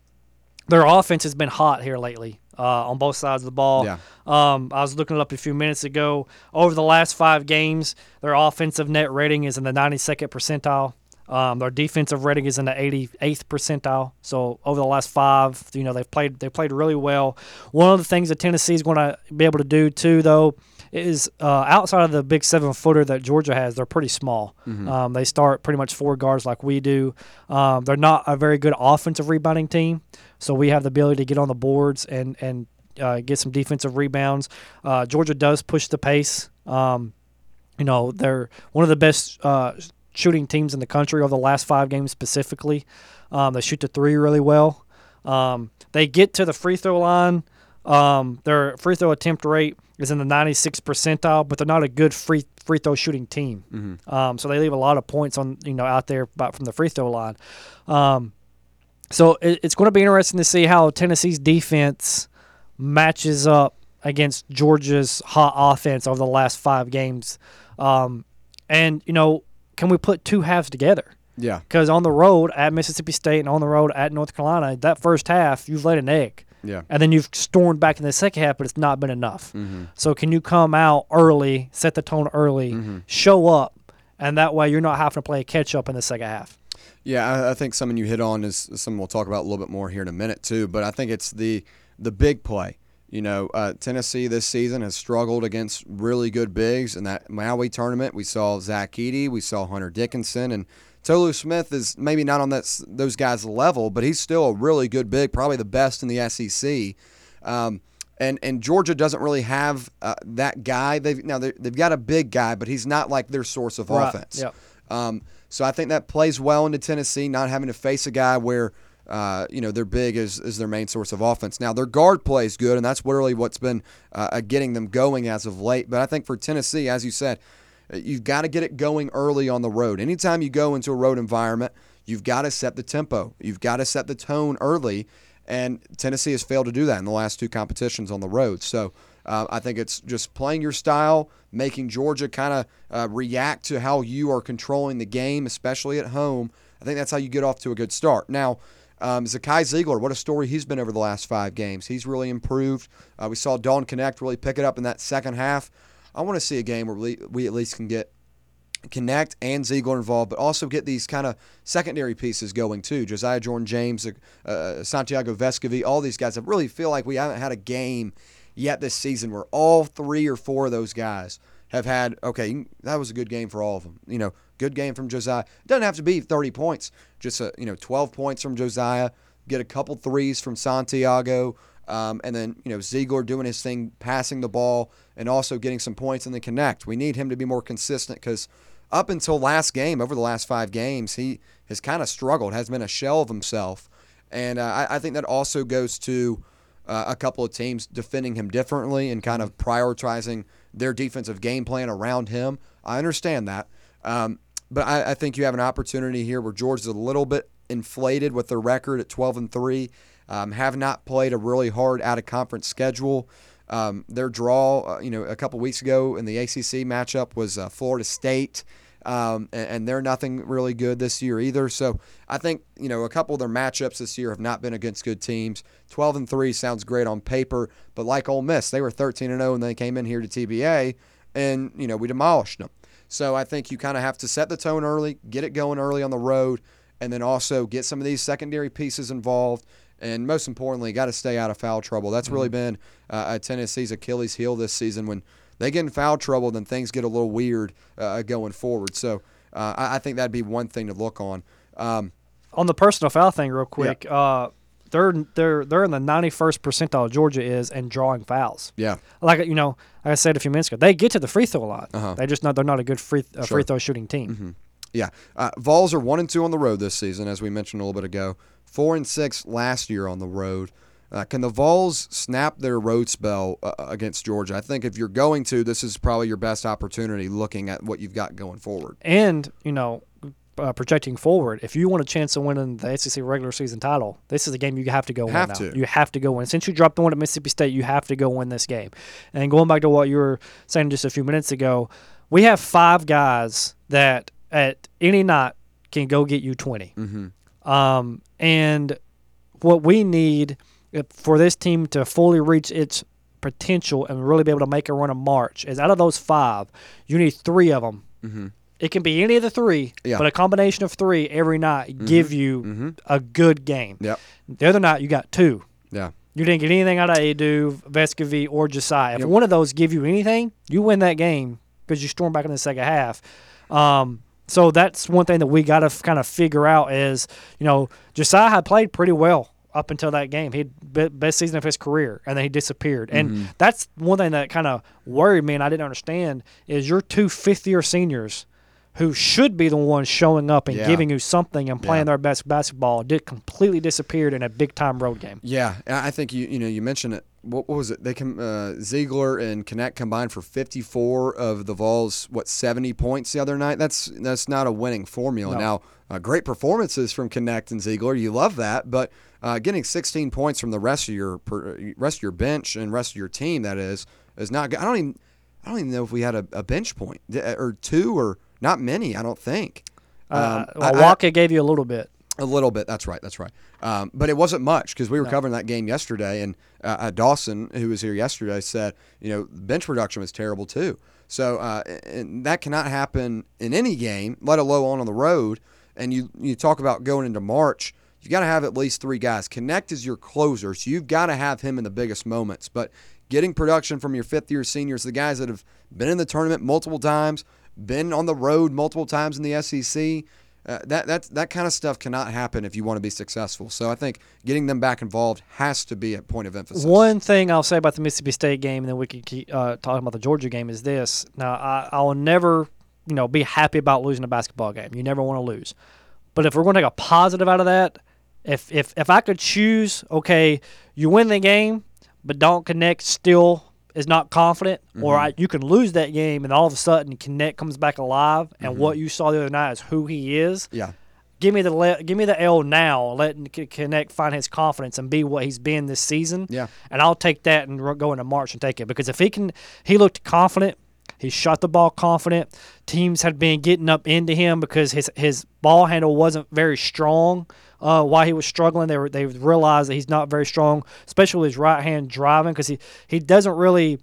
[SPEAKER 3] their offense has been hot here lately uh, on both sides of the ball.
[SPEAKER 2] Yeah.
[SPEAKER 3] Um, I was looking it up a few minutes ago. Over the last five games, their offensive net rating is in the 92nd percentile. Um, their defensive rating is in the 88th percentile. So over the last five, you know they've played they played really well. One of the things that Tennessee is going to be able to do too, though, is uh, outside of the big seven footer that Georgia has, they're pretty small. Um, they start pretty much four guards like we do. Um, they're not a very good offensive rebounding team, so we have the ability to get on the boards and and uh, get some defensive rebounds. Uh, Georgia does push the pace. Um, you know, they're one of the best uh, shooting teams in the country over the last five games specifically. Um, they shoot the three really well. Um, they get to the free throw line. Um, their free throw attempt rate is in the 96th percentile, but they're not a good free free throw shooting team. Um, so they leave a lot of points on you know out there about from the free throw line. So it, it's going to be interesting to see how Tennessee's defense matches up against Georgia's hot offense over the last five games. Um, and you know, can we put two halves together?
[SPEAKER 2] Yeah.
[SPEAKER 3] Because on the road at Mississippi State and on the road at North Carolina, that first half you've laid an egg.
[SPEAKER 2] Yeah.
[SPEAKER 3] And then you've stormed back in the second half, but it's not been enough. So can you come out early, set the tone early, show up, and that way you're not having to play catch up in the second half.
[SPEAKER 2] Yeah, I, I think something you hit on is something we'll talk about a little bit more here in a minute too. But I think it's the the big play. You know, uh, Tennessee this season has struggled against really good bigs. In that Maui tournament, we saw Zach Edey, we saw Hunter Dickinson, and Tolu Smith is maybe not on that those guys' level, but he's still a really good big, probably the best in the SEC. Um, And and Georgia doesn't really have uh, that guy. They've now they- they've got a big guy, but he's not like their source of
[SPEAKER 3] Right,
[SPEAKER 2] offense.
[SPEAKER 3] yep.
[SPEAKER 2] Um, so I think that plays well into Tennessee, not having to face a guy where uh, you know their big is is their main source of offense. Now their guard play is good, and that's really what's been uh, getting them going as of late. But I think for Tennessee, as you said, uh, you've got to get it going early on the road. Anytime you go into a road environment, you've got to set the tempo. You've got to set the tone early, and Tennessee has failed to do that in the last two competitions on the road. So. Uh, I think it's just playing your style, making Georgia kind of uh, react to how you are controlling the game, especially at home. I think that's how you get off to a good start. Now, um, Zakai Zeigler, what a story he's been over the last five games. He's really improved. Uh, we saw Dalton Knecht really pick it up in that second half. I want to see a game where we, we at least can get Knecht and Zeigler involved, but also get these kind of secondary pieces going too. Josiah Jordan James, uh, uh, Santiago Vescovi, all these guys. I really feel like we haven't had a game yet this season where all three or four of those guys have had, okay, that was a good game for all of them. You know, good game from Josiah. Doesn't have to be 30 points, just, a, you know, 12 points from Josiah, get a couple threes from Santiago. Um, and then you know Zeigler doing his thing, passing the ball, and also getting some points in the connect. We need him to be more consistent because up until last game, over the last five games, he has kind of struggled, has been a shell of himself, and uh, I, I think that also goes to uh, a couple of teams defending him differently and kind of prioritizing their defensive game plan around him. I understand that, um, but I, I think you have an opportunity here where Georgia's a little bit inflated with their record at 12 and three. Um, have not played a really hard out of conference schedule. Um, their draw, uh, you know, a couple weeks ago in the ACC matchup was uh, Florida State, um, and, and they're nothing really good this year either. So I think you know a couple of their matchups this year have not been against good teams. Twelve and three sounds great on paper, but like Ole Miss, they were thirteen and zero and they came in here to TBA, and you know we demolished them. So I think you kind of have to set the tone early, get it going early on the road, and then also get some of these secondary pieces involved. And most importantly, got to stay out of foul trouble. That's really been uh, Tennessee's Achilles heel this season. When they get in foul trouble, then things get a little weird uh, going forward. So uh, I, I think that'd be one thing to look on. Um,
[SPEAKER 3] On the personal foul thing, real quick, uh, they're they're they're in the 91st percentile. Georgia is in drawing fouls.
[SPEAKER 2] yeah,
[SPEAKER 3] Like you know, like I said a few minutes ago, they get to the free throw line.
[SPEAKER 2] Uh-huh.
[SPEAKER 3] They just not they're not a good free uh,
[SPEAKER 2] Sure.
[SPEAKER 3] free throw shooting team.
[SPEAKER 2] yeah. Uh, Vols are one and two on the road this season, as we mentioned a little bit ago. Four and six last year on the road. Uh, can the Vols snap their road spell uh, against Georgia? I think if you're going to, this is probably your best opportunity looking at what you've got going forward.
[SPEAKER 3] And you know, uh, projecting forward, if you want a chance of winning the SEC regular season title, this is a game you have to go
[SPEAKER 2] Have
[SPEAKER 3] win. now.
[SPEAKER 2] to.
[SPEAKER 3] You have to go win. Since you dropped the one at Mississippi State, you have to go win this game. And going back to what you were saying just a few minutes ago, we have five guys that at any night can go get you 20. Mm-hmm. Um, and what we need uh, for this team to fully reach its potential and really be able to make a run of March is out of those five, you need three of them. Mm-hmm. It can be any of the three,
[SPEAKER 2] Yeah.
[SPEAKER 3] but a combination of three every night give you a good game.
[SPEAKER 2] Yep.
[SPEAKER 3] The other night you got two.
[SPEAKER 2] Yeah.
[SPEAKER 3] You didn't get anything out of Aidoo, Vescovi, or Josiah. If one of those give you anything, you win that game because you storm back in the second half. Um, so that's one thing that we got to kind of figure out is, you know, Josiah had played pretty well up until that game. He had be- best season of his career, and then he disappeared. And mm-hmm. that's one thing that kind of worried me, and I didn't understand is your two fifth year seniors. Who should be the ones showing up and
[SPEAKER 2] Yeah.
[SPEAKER 3] giving you something and playing
[SPEAKER 2] Yeah.
[SPEAKER 3] their best basketball did completely disappeared in a big time road game.
[SPEAKER 2] Yeah, I think you you know you mentioned it. What, what was it? They com- uh, Zeigler and Knecht combined for 54 of the Vols. What 70 points the other night? That's that's not a winning formula.
[SPEAKER 3] No.
[SPEAKER 2] Now, uh, great performances from Knecht and Zeigler. You love that, but uh, getting 16 points from the rest of your per, rest of your bench and rest of your team that is is not good. I don't even I don't even know if we had a, a bench point or two or not many. I don't think.
[SPEAKER 3] Uh,
[SPEAKER 2] Um,
[SPEAKER 3] well,
[SPEAKER 2] I-
[SPEAKER 3] Waka gave you a little bit.
[SPEAKER 2] A little bit. That's right. That's right. Um, but it wasn't much because we were covering that game yesterday, and uh, uh, Dawson, who was here yesterday, said, you know, bench production was terrible too. So uh, and that cannot happen in any game, let alone on the road. And you you talk about going into March, you've got to have at least three guys. Knecht is your closer, so you've got to have him in the biggest moments. But getting production from your fifth year seniors, the guys that have been in the tournament multiple times, been on the road multiple times in the SEC, uh, that that that kind of stuff cannot happen if you want to be successful. So I think getting them back involved has to be a point of emphasis.
[SPEAKER 3] One thing I'll say about the Mississippi State game, and then we can keep uh, talking about the Georgia game, is this. Now, I, I will never, you know, be happy about losing a basketball game. You never want to lose. But if we're going to take a positive out of that, if if if I could choose, okay, you win the game, but Dalton Knecht still is not confident, or mm-hmm. I, you can lose that game and all of a sudden Knecht comes back alive, and mm-hmm. what you saw the other night is who he is
[SPEAKER 2] yeah.
[SPEAKER 3] give me the le- give me the L now. Let Knecht find his confidence and be what he's been this season.
[SPEAKER 2] Yeah.
[SPEAKER 3] and I'll take that and go into March and take it because if he can, he looked confident. He shot the ball confident. Teams had been getting up into him because his his ball handle wasn't very strong. Uh, while he was struggling, they were they realized that he's not very strong, especially his right hand driving because he he doesn't really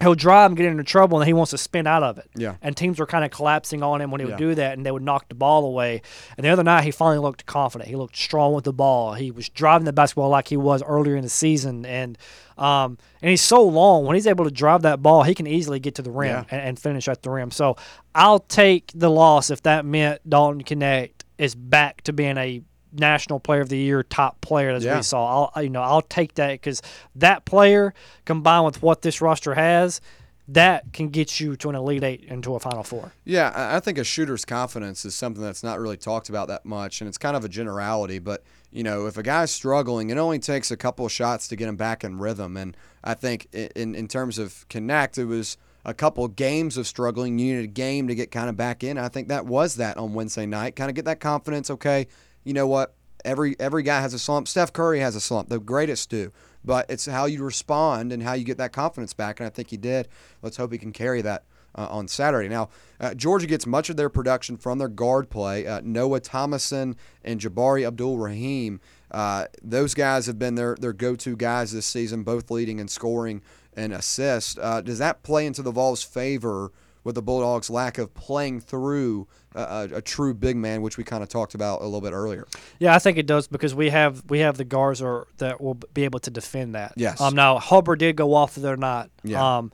[SPEAKER 3] he'll drive and get into trouble and he wants to spin out of it.
[SPEAKER 2] Yeah.
[SPEAKER 3] And teams were kind of collapsing on him when he would
[SPEAKER 2] Yeah.
[SPEAKER 3] do that and they would knock the ball away. And the other night he finally looked confident. He looked strong with the ball. He was driving the basketball like he was earlier in the season and um and he's so long when he's able to drive that ball he can easily get to the rim
[SPEAKER 2] Yeah.
[SPEAKER 3] and, and finish at the rim. So I'll take the loss if that meant Dalton Knecht is back to being a national player of the year top player as
[SPEAKER 2] Yeah.
[SPEAKER 3] we saw. I'll you know I'll take that because that player combined with what this roster has, that can get you to an elite eight and to a final four.
[SPEAKER 2] Yeah, I think a shooter's confidence is something that's not really talked about that much, and it's kind of a generality. But you know, if a guy's struggling, it only takes a couple of shots to get him back in rhythm. And I think in in terms of Knecht, it was a couple games of struggling. You needed a game to get kind of back in. I think that was that on Wednesday night. Kind of get that confidence. Okay, you know what? Every every guy has a slump. Steph Curry has a slump. The greatest do. But it's how you respond and how you get that confidence back. And I think he did. Let's hope he can carry that uh, on Saturday. Now, uh, Georgia gets much of their production from their guard play. Uh, Noah Thomasson and Jabri Abdur-Rahim. Uh, those guys have been their, their go to guys this season, both leading in scoring and assist. Uh, does that play into the Vols' favor with the Bulldogs' lack of playing through a, a, a true big man, which we kind of talked about a little bit earlier?
[SPEAKER 3] Yeah, I think it does because we have we have the guards are, that will be able to defend that.
[SPEAKER 2] Yes.
[SPEAKER 3] Um. Now Hubbard did go off the other night.
[SPEAKER 2] Yeah.
[SPEAKER 3] Um,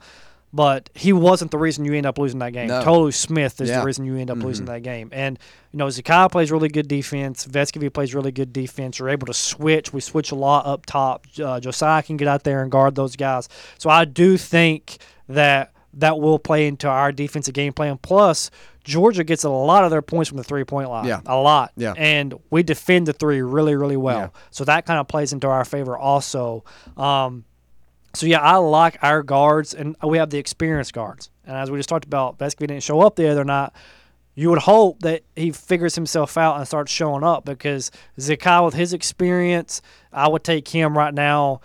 [SPEAKER 3] but he wasn't the reason you end up losing that game.
[SPEAKER 2] No.
[SPEAKER 3] Tolu Smith is
[SPEAKER 2] Yeah.
[SPEAKER 3] the reason you end up losing that game. And you know Zakai plays really good defense. Vescovi plays really good defense. You're able to switch. We switch a lot up top. Uh, Josiah can get out there and guard those guys. So I do think that that will play into our defensive game plan. Plus, Georgia gets a lot of their points from the three point line.
[SPEAKER 2] Yeah.
[SPEAKER 3] A lot.
[SPEAKER 2] Yeah.
[SPEAKER 3] And we defend the three really, really well.
[SPEAKER 2] Yeah.
[SPEAKER 3] So that kind of plays into our favor also. Um, so yeah, I like our guards, and we have the experienced guards. And as we just talked about, Vescovi didn't show up the other night. You would hope that he figures himself out and starts showing up because Zakai, with his experience, I would take him right now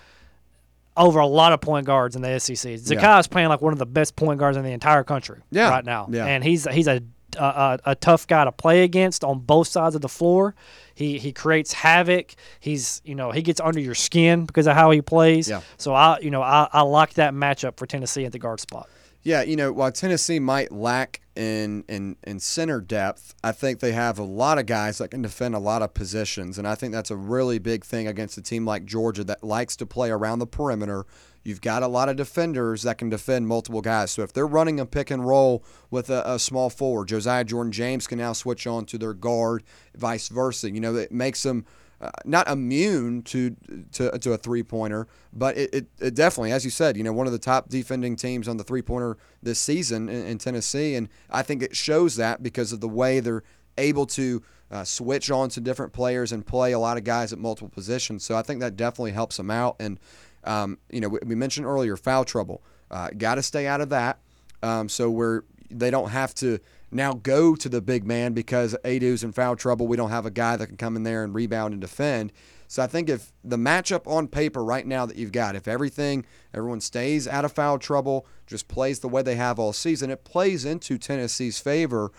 [SPEAKER 3] over a lot of point guards in the SEC. Zakai
[SPEAKER 2] Yeah.
[SPEAKER 3] is playing like one of the best point guards in the entire country
[SPEAKER 2] Yeah.
[SPEAKER 3] right now,
[SPEAKER 2] Yeah.
[SPEAKER 3] and he's he's a, a a tough guy to play against on both sides of the floor. He he creates havoc. He's you know he gets under your skin because of how he plays.
[SPEAKER 2] Yeah.
[SPEAKER 3] So I you know I, I like that matchup for Tennessee at the guard spot.
[SPEAKER 2] Yeah, you know, while Tennessee might lack in, in in center depth, I think they have a lot of guys that can defend a lot of positions, and I think that's a really big thing against a team like Georgia that likes to play around the perimeter. You've got a lot of defenders that can defend multiple guys. So if they're running a pick and roll with a, a small forward, Josiah Jordan James can now switch on to their guard, vice versa. You know, it makes them uh, not immune to to, to a three pointer, but it, it, it definitely, as you said, you know, one of the top defending teams on the three pointer this season in, in Tennessee, and I think it shows that because of the way they're able to uh, switch on to different players and play a lot of guys at multiple positions. So I think that definitely helps them out. And um, you know, we, we mentioned earlier foul trouble. Uh, Got to stay out of that. Um, so we're they don't have to now go to the big man because Aidoo's in foul trouble. We don't have a guy that can come in there and rebound and defend. So I think if the matchup on paper right now that you've got, if everything, everyone stays out of foul trouble, just plays the way they have all season, it plays into Tennessee's favor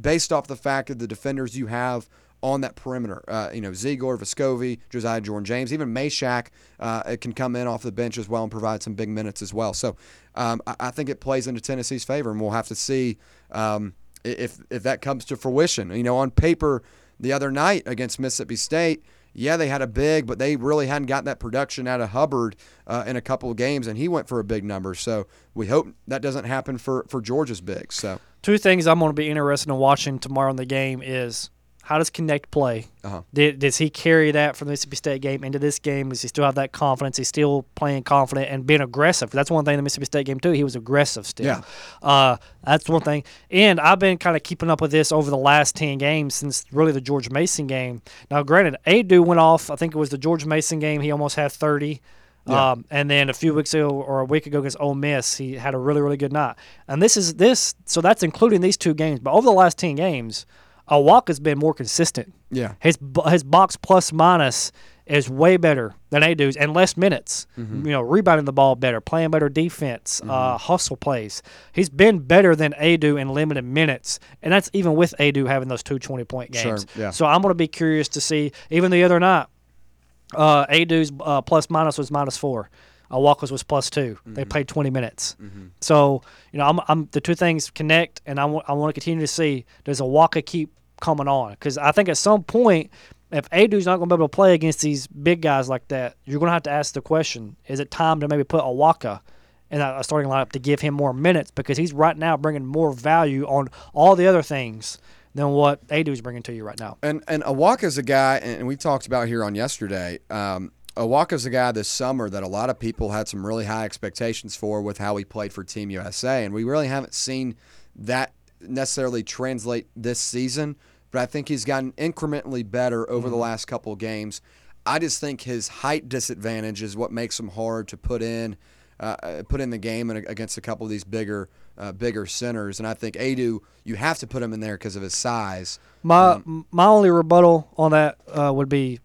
[SPEAKER 2] based off the fact that the defenders you have on that perimeter. Uh, you know, Zeigler, Vescovi, Josiah Jordan James, even Mashack uh, can come in off the bench as well and provide some big minutes as well. So um, I, I think it plays into Tennessee's favor, and we'll have to see um, if if that comes to fruition. You know, on paper, the other night against Mississippi State. Yeah, they had a big, but they really hadn't got that production out of Hubbard uh, in a couple of games, and he went for a big number. So we hope that doesn't happen for, for Georgia's big. So
[SPEAKER 3] Two things I'm going to be interested in watching tomorrow in the game is How does Knecht play?
[SPEAKER 2] Uh-huh.
[SPEAKER 3] Did, does he carry that from the Mississippi State game into this game? Does he still have that confidence? He's still playing confident and being aggressive. That's one thing in the Mississippi State game too. He was aggressive still.
[SPEAKER 2] Yeah.
[SPEAKER 3] Uh, that's one thing. And I've been kind of keeping up with this over the last ten games since really the George Mason game. Now, granted, Aidoo went off. I think it was the George Mason game. He almost had thirty.
[SPEAKER 2] Yeah.
[SPEAKER 3] Um, and then a few weeks ago or a week ago against Ole Miss, he had a really really good night. And this is this, so that's including these two games. But over the last ten games, Awaka's been more consistent.
[SPEAKER 2] Yeah.
[SPEAKER 3] His his box plus minus is way better than Aidoo's and less minutes.
[SPEAKER 2] Mm-hmm.
[SPEAKER 3] You know, rebounding the ball better, playing better defense, uh, hustle plays. He's been better than Aidoo in limited minutes, and that's even with Aidoo having those two 20 point
[SPEAKER 2] Sure,
[SPEAKER 3] games.
[SPEAKER 2] yeah.
[SPEAKER 3] So I'm going to be curious to see. Even the other night, uh, Aidoo's uh, plus minus was minus four. Uh, Walker's was plus 2 They
[SPEAKER 2] Mm-hmm.
[SPEAKER 3] played 20 minutes. So, you know, I'm, I'm the two things Knecht, and I want to continue to see does Awaka keep coming on? Because I think at some point, if Aidoo's not going to be able to play against these big guys like that, you're going to have to ask the question: Is it time to maybe put Awaka in a starting lineup to give him more minutes? Because he's right now bringing more value on all the other things than what Aidoo's bringing to you right now.
[SPEAKER 2] And and Awaka's a guy, and we talked about here on yesterday. Um, Awaka's a guy this summer that a lot of people had some really high expectations for with how he played for Team USA, and we really haven't seen that necessarily translate this season. But I think he's gotten incrementally better over the last couple of games. I just think his height disadvantage is what makes him hard to put in, uh, uh, put in the game against a couple of these bigger, uh, bigger centers. And I think Aidoo, you have to put him in there because of his size.
[SPEAKER 3] My
[SPEAKER 2] Um,
[SPEAKER 3] my only rebuttal on that uh, would be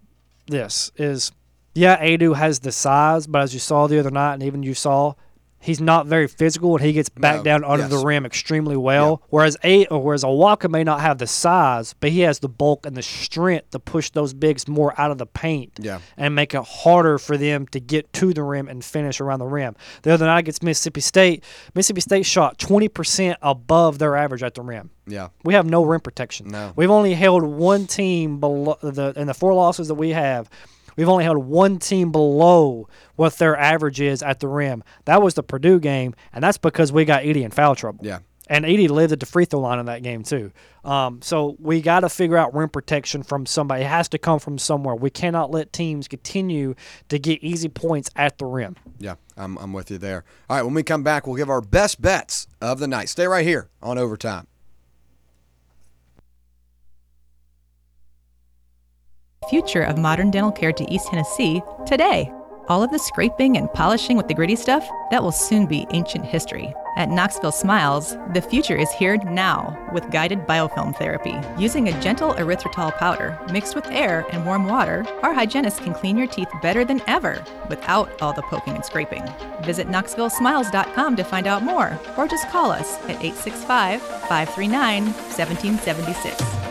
[SPEAKER 3] this: is yeah, Aidoo has the size, but as you saw the other night, and even you saw, he's not very physical, and he gets back
[SPEAKER 2] No,
[SPEAKER 3] down under
[SPEAKER 2] yes.
[SPEAKER 3] the rim extremely well. Whereas a or whereas Awaka may not have the size, but he has the bulk and the strength to push those bigs more out of the paint
[SPEAKER 2] Yeah.
[SPEAKER 3] and make it harder for them to get to the rim and finish around the rim. The other night against Mississippi State, Mississippi State shot 20% above their average at the rim.
[SPEAKER 2] Yeah.
[SPEAKER 3] We have no rim protection.
[SPEAKER 2] No.
[SPEAKER 3] We've only held one team below the in the four losses that we have. We've only held one team below what their average is at the rim. That was the Purdue game, and that's because we got Edey in foul trouble.
[SPEAKER 2] Yeah.
[SPEAKER 3] And Edey lived at the free throw line in that game too. Um, so we got to figure out rim protection from somebody. It has to come from somewhere. We cannot let teams continue to get easy points at the rim.
[SPEAKER 2] Yeah, I'm, I'm with you there. All right, when we come back, we'll give our best bets of the night. Stay right here on Overtime.
[SPEAKER 8] Future of modern dental care to East Tennessee today. All of the scraping and polishing with the gritty stuff, that will soon be ancient history. At Knoxville Smiles, the future is here now with guided biofilm therapy. Using a gentle erythritol powder mixed with air and warm water, our hygienists can clean your teeth better than ever without all the poking and scraping. Visit KnoxvilleSmiles.com to find out more, or just call us at 865 539 1776.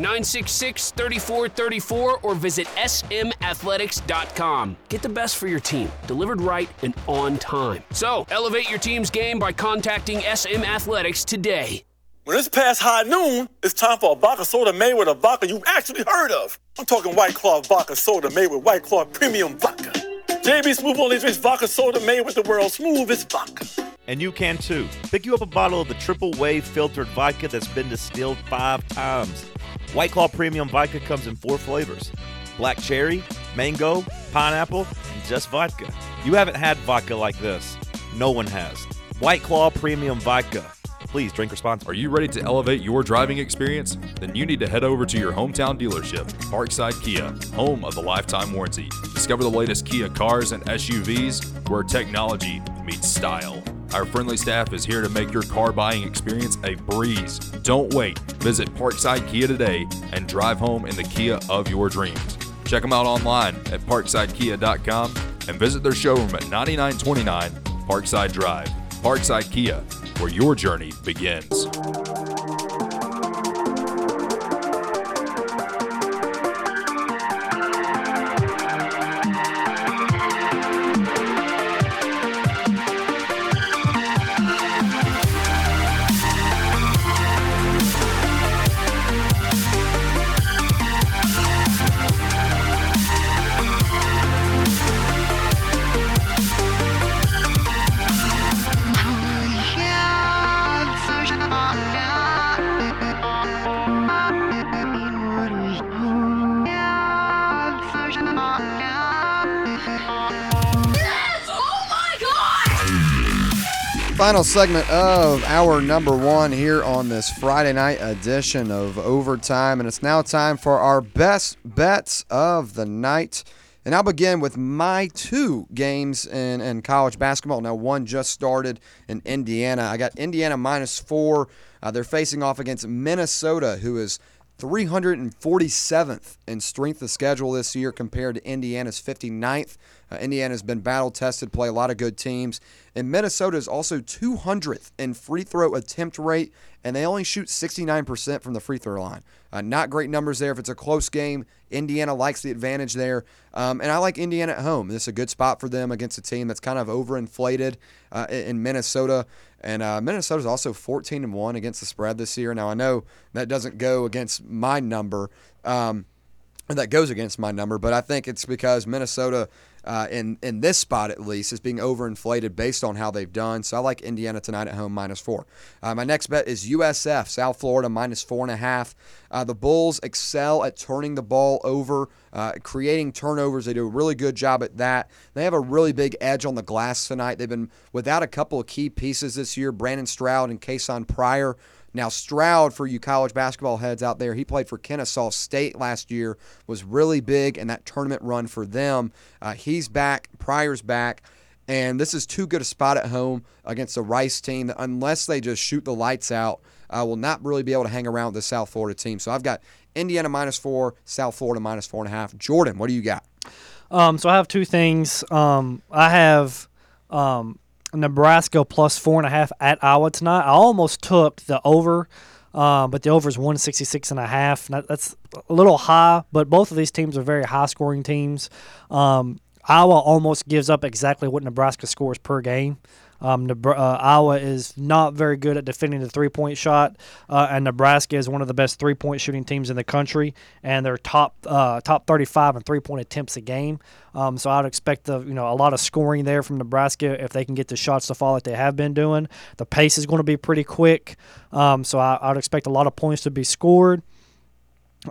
[SPEAKER 4] 966 3434 or visit smathletics.com. Get the best for your team, delivered right and on time. So, elevate your team's game by contacting SM Athletics today.
[SPEAKER 9] When it's past high noon, it's time for a vodka soda made with a vodka you actually heard of. I'm talking White Claw vodka soda made with White Claw premium vodka. JB Smooth only drinks vodka soda made with the world's smoothest vodka.
[SPEAKER 10] And you can too. Pick you up a bottle of the triple wave filtered vodka that's been distilled five times. White Claw Premium Vodka comes in four flavors black cherry, mango, pineapple, and just vodka. You haven't had vodka like this. No one has. White Claw Premium Vodka. Please drink responsibly.
[SPEAKER 1] Are you ready to elevate your driving experience? Then you need to head over to your hometown dealership, Parkside Kia, home of the lifetime warranty. Discover the latest Kia cars and SUVs where technology meets style. Our friendly staff is here to make your car buying experience a breeze. Don't wait. Visit Parkside Kia today and drive home in the Kia of your dreams. Check them out online at parksidekia.com and visit their showroom at 9929 Parkside Drive. Parkside Kia, where your journey begins.
[SPEAKER 2] Final segment of our number one here on this Friday night edition of Overtime. And it's now time for our best bets of the night. And I'll begin with my two games in, in college basketball. Now, one just started in Indiana. I got Indiana minus four. Uh, they're facing off against Minnesota, who is 347th in strength of schedule this year compared to Indiana's 59th. Uh, Indiana's been battle tested, play a lot of good teams. And Minnesota is also 200th in free throw attempt rate, and they only shoot 69% from the free throw line. Uh, not great numbers there. If it's a close game, Indiana likes the advantage there. Um, and I like Indiana at home. This is a good spot for them against a team that's kind of overinflated uh, in Minnesota. And uh, Minnesota's also 14 and 1 against the spread this year. Now, I know that doesn't go against my number. Um, that goes against my number, but I think it's because Minnesota, uh, in in this spot at least, is being overinflated based on how they've done. So I like Indiana tonight at home minus four. Uh, my next bet is USF South Florida minus four and a half. Uh, the Bulls excel at turning the ball over, uh, creating turnovers. They do a really good job at that. They have a really big edge on the glass tonight. They've been without a couple of key pieces this year: Brandon Stroud and Kasean Pryor. Now, Stroud, for you college basketball heads out there, he played for Kennesaw State last year, was really big in that tournament run for them. Uh, he's back, Pryor's back, and this is too good a spot at home against a Rice team that, unless they just shoot the lights out, uh, will not really be able to hang around the South Florida team. So I've got Indiana minus four, South Florida minus four and a half. Jordan, what do you got?
[SPEAKER 3] Um, so I have two things. Um, I have um, Nebraska plus four and a half at Iowa tonight. I almost took the over, um, but the over is 166 and a half. That- That's a little high, but both of these teams are very high scoring teams. Um, Iowa almost gives up exactly what Nebraska scores per game. Um, uh, Iowa is not very good at defending the three point shot, uh, and Nebraska is one of the best three point shooting teams in the country, and they're top uh, top 35 in three point attempts a game. Um, so I'd expect the you know a lot of scoring there from Nebraska if they can get the shots to fall like they have been doing. The pace is going to be pretty quick, um, so I, I'd expect a lot of points to be scored.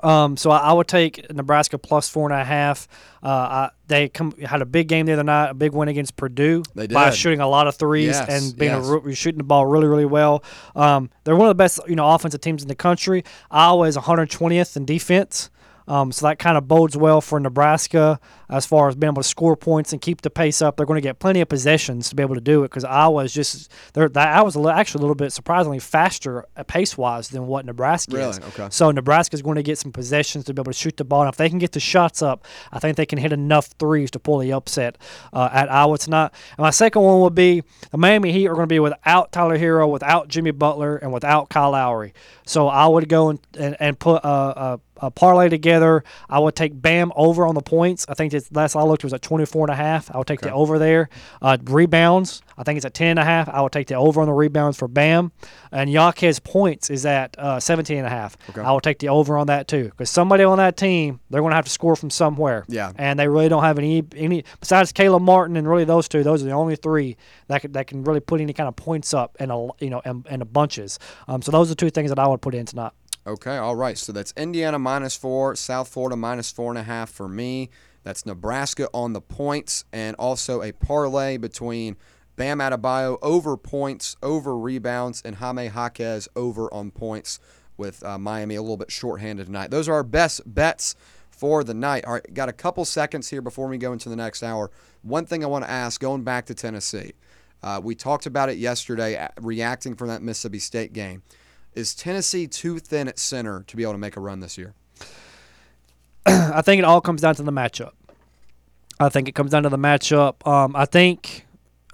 [SPEAKER 3] Um, so I, I would take Nebraska plus four and a half. Uh, I, they come had a big game the other night, a big win against Purdue
[SPEAKER 2] They
[SPEAKER 3] by shooting a lot of threes
[SPEAKER 2] Yes,
[SPEAKER 3] and being
[SPEAKER 2] yes.
[SPEAKER 3] a, shooting the ball really, really well. Um, they're one of the best you know offensive teams in the country. Iowa is 120th in defense. Um, so that kind of bodes well for Nebraska as far as being able to score points and keep the pace up. They're going to get plenty of possessions to be able to do it because Iowa is just they're that a li- actually a little bit surprisingly faster pace wise than what Nebraska is.
[SPEAKER 2] Really? Okay.
[SPEAKER 3] So Nebraska is going to get some possessions to be able to shoot the ball. And if they can get the shots up, I think they can hit enough threes to pull the upset uh, at Iowa tonight. And my second one would be the Miami Heat are going to be without Tyler Herro, without Jimmy Butler, and without Kyle Lowry. So I would go and, and, and put a, a, a parlay together. I would take Bam over on the points. I think it's, last I looked was at 24 and a half. I would take the over there. Uh, rebounds, I think it's at 10 and a half. I would take the over on the rebounds for Bam. And Jaquez points is at uh, 17 and a half. I will take the over on that too because somebody on that team, they're going to have to score from somewhere.
[SPEAKER 2] Yeah.
[SPEAKER 3] And they really don't have any any besides Caleb Martin and really those two. Those are the only three that can, that can really put any kind of points up in a you know in, in a bunches. Um, so those are two things that I would put in tonight.
[SPEAKER 2] Okay, all right. So that's Indiana minus four, South Florida minus four and a half for me. That's Nebraska on the points, and also a parlay between Bam Adebayo over points, over rebounds, and Jaime Jaquez over on points with uh, Miami a little bit shorthanded tonight. Those are our best bets for the night. All right, got a couple seconds here before we go into the next hour. One thing I want to ask, going back to Tennessee. Uh, we talked about it yesterday, uh, reacting from that Mississippi State game. Is Tennessee too thin at center to be able to make a run this year?
[SPEAKER 3] I think it all comes down to the matchup. I think it comes down to the matchup. Um, I think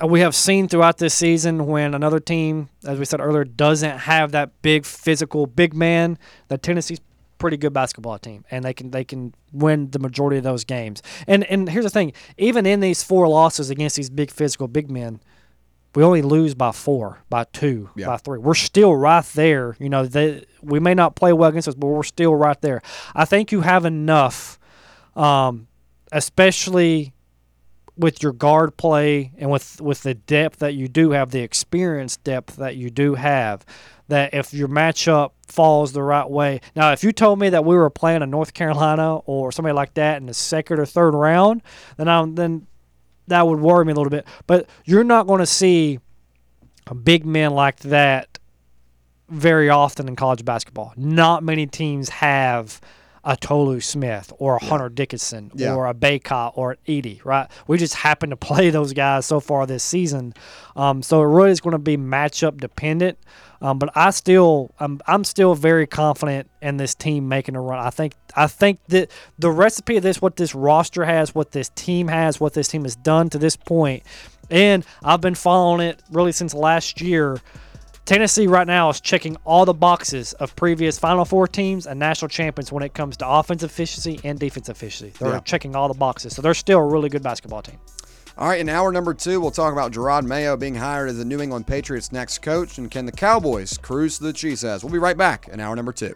[SPEAKER 3] we have seen throughout this season when another team, as we said earlier, doesn't have that big physical big man, that Tennessee's pretty good basketball team, and they can they can win the majority of those games. And and here's the thing: even in these four losses against these big physical big men, we only lose by four, by two,
[SPEAKER 2] Yeah.
[SPEAKER 3] by three. We're still right there. You know, they, we may not play well against us, but we're still right there. I think you have enough, um, especially with your guard play and with with the depth that you do have, the experience depth that you do have, that if your matchup falls the right way. Now, if you told me that we were playing a North Carolina or somebody like that in the second or third round, then I'm then that would worry me a little bit. But you're not going to see a big man like that very often in college basketball. Not many teams have a Tolu Smith or a Hunter Dickinson
[SPEAKER 2] Yeah.
[SPEAKER 3] or a Baycott or an Edey, right? We just happen to play those guys so far this season. Um, so it really is going to be matchup dependent. Um, but I still, I'm, I'm still very confident in this team making a run. I think, I think that the recipe of this, what this roster has, what this team has, what this team has done to this point, and I've been following it really since last year. Tennessee right now is checking all the boxes of previous Final Four teams and national champions when it comes to offensive efficiency and defense efficiency. They're
[SPEAKER 2] Yeah.
[SPEAKER 3] checking all the boxes, so they're still a really good basketball team.
[SPEAKER 2] All right, in hour number two, we'll talk about Jerod Mayo being hired as the New England Patriots' next coach, and can the Cowboys cruise to the cheese? We'll be right back in hour number two.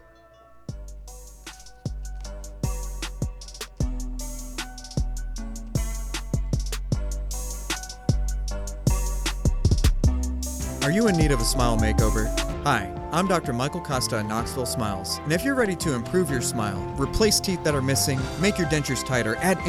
[SPEAKER 11] Are you in need of a smile makeover? Hi, I'm Dr. Michael Costa at Knoxville Smiles. And if you're ready to improve your smile, replace teeth that are missing, make your dentures tighter, add